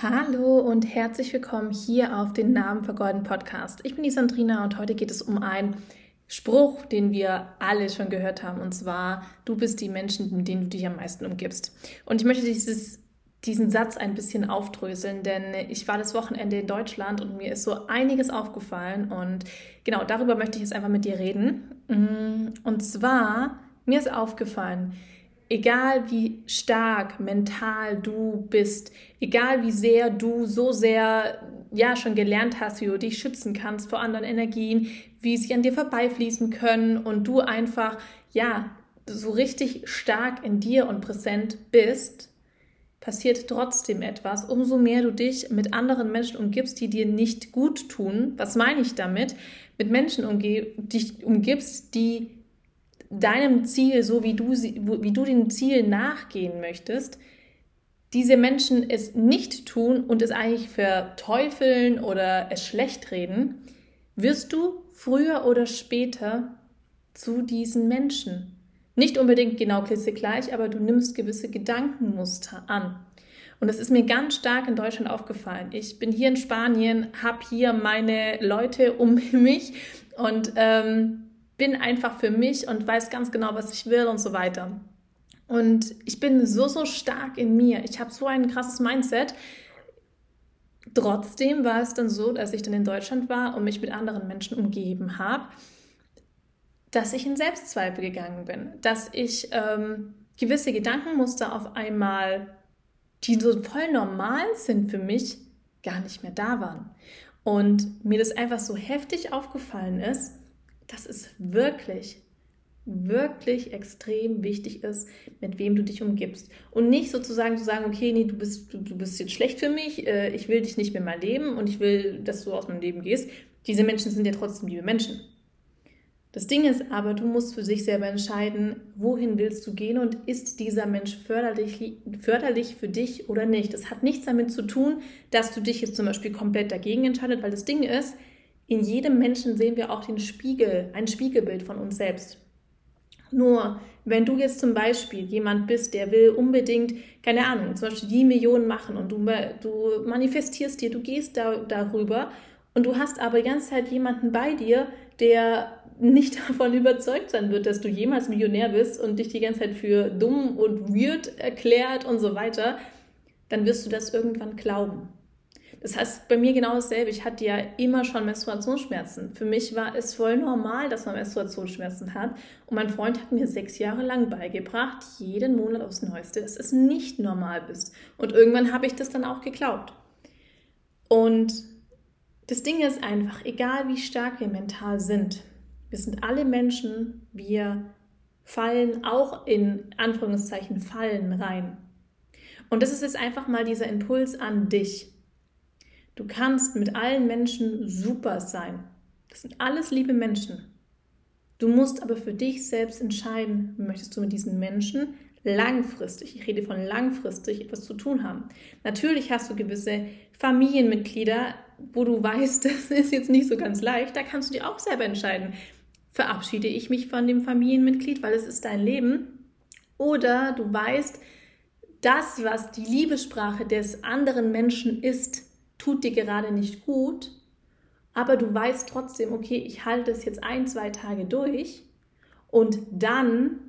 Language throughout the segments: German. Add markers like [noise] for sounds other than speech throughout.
Hallo und herzlich willkommen hier auf den Namen vergolden Podcast. Ich bin die Sandrina und heute geht es um einen Spruch, den wir alle schon gehört haben, und zwar: Du bist die Menschen, mit denen du dich am meisten umgibst. Und ich möchte dieses, diesen Satz ein bisschen aufdröseln, denn ich war das Wochenende in Deutschland und mir ist so einiges aufgefallen und genau darüber möchte ich jetzt einfach mit dir reden. Mm, und zwar, mir ist aufgefallen, egal wie stark mental du bist, egal wie sehr du so sehr ja schon gelernt hast, wie du dich schützen kannst vor anderen Energien, wie sie an dir vorbeifließen können und du einfach ja so richtig stark in dir und präsent bist, passiert trotzdem etwas, umso mehr du dich mit anderen Menschen umgibst, die dir nicht gut tun. Was meine ich damit? Mit Menschen umge dich umgibst, die deinem Ziel, so wie du, wie du dem Ziel nachgehen möchtest, diese Menschen es nicht tun und es eigentlich verteufeln oder es schlecht reden, wirst du früher oder später zu diesen Menschen. Nicht unbedingt genau gleich, aber du nimmst gewisse Gedankenmuster an. Und das ist mir ganz stark in Deutschland aufgefallen. Ich bin hier in Spanien, habe hier meine Leute um [laughs] mich und ähm, bin einfach für mich und weiß ganz genau, was ich will und so weiter. Und ich bin so, so stark in mir. Ich habe so ein krasses Mindset. Trotzdem war es dann so, dass ich dann in Deutschland war und mich mit anderen Menschen umgeben habe, dass ich in Selbstzweifel gegangen bin, dass ich ähm, gewisse Gedankenmuster auf einmal, die so voll normal sind für mich, gar nicht mehr da waren. Und mir das einfach so heftig aufgefallen ist, dass es wirklich, wirklich extrem wichtig ist, mit wem du dich umgibst. Und nicht sozusagen zu sagen, okay, nee, du bist, du, du bist jetzt schlecht für mich, äh, ich will dich nicht mehr mal leben und ich will, dass du aus meinem Leben gehst. Diese Menschen sind ja trotzdem liebe Menschen. Das Ding ist aber, du musst für sich selber entscheiden, wohin willst du gehen und ist dieser Mensch förderlich, förderlich für dich oder nicht. Das hat nichts damit zu tun, dass du dich jetzt zum Beispiel komplett dagegen entscheidest, weil das Ding ist, in jedem Menschen sehen wir auch den Spiegel, ein Spiegelbild von uns selbst. Nur, wenn du jetzt zum Beispiel jemand bist, der will unbedingt, keine Ahnung, zum Beispiel die Millionen machen und du, du manifestierst dir, du gehst da, darüber und du hast aber die ganze Zeit jemanden bei dir, der nicht [laughs] davon überzeugt sein wird, dass du jemals Millionär bist und dich die ganze Zeit für dumm und weird erklärt und so weiter, dann wirst du das irgendwann glauben. Das heißt, bei mir genau dasselbe. Ich hatte ja immer schon Menstruationsschmerzen. Für mich war es voll normal, dass man Menstruationsschmerzen hat. Und mein Freund hat mir sechs Jahre lang beigebracht, jeden Monat aufs Neueste, dass es nicht normal bist. Und irgendwann habe ich das dann auch geglaubt. Und das Ding ist einfach, egal wie stark wir mental sind, wir sind alle Menschen, wir fallen auch in Anführungszeichen Fallen rein. Und das ist jetzt einfach mal dieser Impuls an dich. Du kannst mit allen Menschen super sein. Das sind alles liebe Menschen. Du musst aber für dich selbst entscheiden, möchtest du mit diesen Menschen langfristig, ich rede von langfristig, etwas zu tun haben. Natürlich hast du gewisse Familienmitglieder, wo du weißt, [laughs] das ist jetzt nicht so ganz leicht, da kannst du dir auch selber entscheiden. Verabschiede ich mich von dem Familienmitglied, weil es ist dein Leben? Oder du weißt, das, was die Liebessprache des anderen Menschen ist, tut dir gerade nicht gut, aber du weißt trotzdem, okay, ich halte es jetzt ein, zwei Tage durch und dann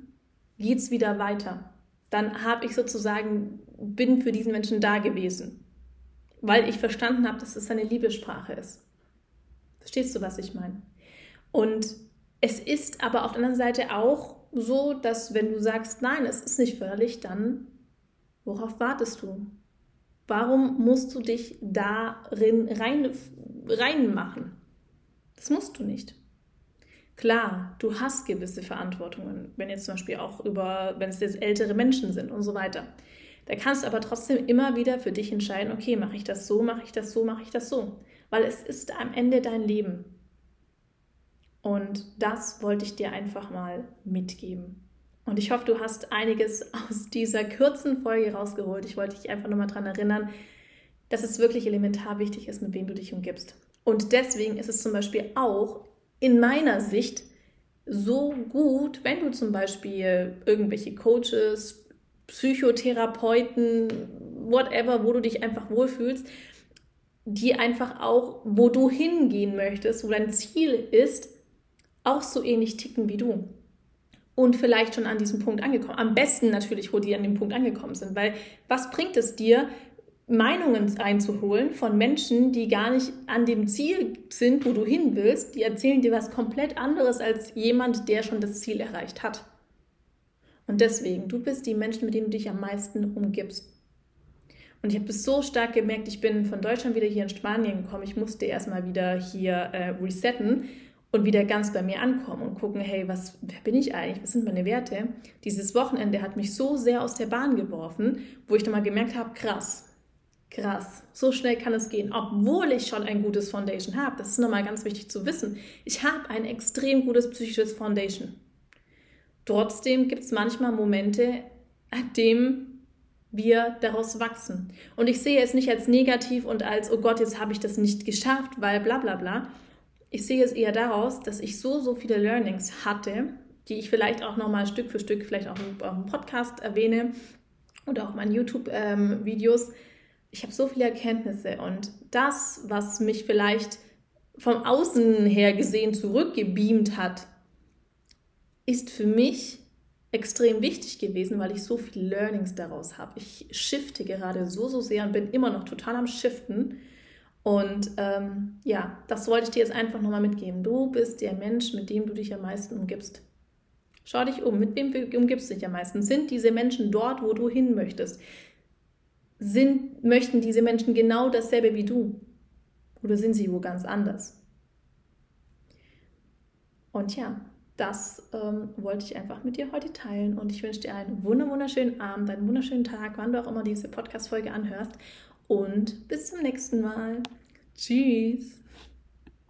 geht es wieder weiter. Dann habe ich sozusagen, bin für diesen Menschen da gewesen, weil ich verstanden habe, dass es seine Liebessprache ist. Verstehst du, was ich meine? Und es ist aber auf der anderen Seite auch so, dass wenn du sagst, nein, es ist nicht förderlich, dann worauf wartest du? Warum musst du dich darin rein, reinmachen? Das musst du nicht. Klar, du hast gewisse Verantwortungen, wenn jetzt zum Beispiel auch über, wenn es jetzt ältere Menschen sind und so weiter. Da kannst du aber trotzdem immer wieder für dich entscheiden, okay, mache ich das so, mache ich das so, mache ich das so. Weil es ist am Ende dein Leben. Und das wollte ich dir einfach mal mitgeben. Und ich hoffe, du hast einiges [laughs] aus dieser kurzen Folge rausgeholt. Ich wollte dich einfach nochmal daran erinnern, dass es wirklich elementar wichtig ist, mit wem du dich umgibst. Und deswegen ist es zum Beispiel auch in meiner Sicht so gut, wenn du zum Beispiel irgendwelche Coaches, Psychotherapeuten, whatever, wo du dich einfach wohlfühlst, die einfach auch, wo du hingehen möchtest, wo dein Ziel ist, auch so ähnlich ticken wie du. Und vielleicht schon an diesem Punkt angekommen. Am besten natürlich, wo die an dem Punkt angekommen sind. Weil was bringt es dir, Meinungen einzuholen von Menschen, die gar nicht an dem Ziel sind, wo du hin willst? Die erzählen dir was komplett anderes als jemand, der schon das Ziel erreicht hat. Und deswegen, du bist die Menschen, mit denen du dich am meisten umgibst. Und ich habe es so stark gemerkt, ich bin von Deutschland wieder hier in Spanien gekommen. Ich musste erstmal wieder hier äh, resetten und wieder ganz bei mir ankommen und gucken, hey, was, wer bin ich eigentlich? Was sind meine Werte? Dieses Wochenende hat mich so sehr aus der Bahn geworfen, wo ich dann mal gemerkt habe, krass, krass, so schnell kann es gehen, obwohl ich schon ein gutes Foundation habe. Das ist nochmal ganz wichtig zu wissen. Ich habe ein extrem gutes psychisches Foundation. Trotzdem gibt es manchmal Momente, an denen wir daraus wachsen. Und ich sehe es nicht als negativ und als, oh Gott, jetzt habe ich das nicht geschafft, weil bla bla bla. Ich sehe es eher daraus, dass ich so, so viele Learnings hatte, die ich vielleicht auch nochmal Stück für Stück vielleicht auch im Podcast erwähne oder auch meinen YouTube-Videos. Ähm, ich habe so viele Erkenntnisse und das, was mich vielleicht vom Außen her gesehen zurückgebeamt hat, ist für mich extrem wichtig gewesen, weil ich so viele Learnings daraus habe. Ich shifte gerade so, so sehr und bin immer noch total am Shiften. Und ähm, ja, das wollte ich dir jetzt einfach nochmal mitgeben. Du bist der Mensch, mit dem du dich am meisten umgibst. Schau dich um, mit wem umgibst du dich am meisten? Sind diese Menschen dort, wo du hin möchtest? Sind, möchten diese Menschen genau dasselbe wie du? Oder sind sie wo ganz anders? Und ja, das ähm, wollte ich einfach mit dir heute teilen und ich wünsche dir einen wunderschönen Abend, einen wunderschönen Tag, wann du auch immer diese Podcast-Folge anhörst und bis zum nächsten Mal. Tschüss!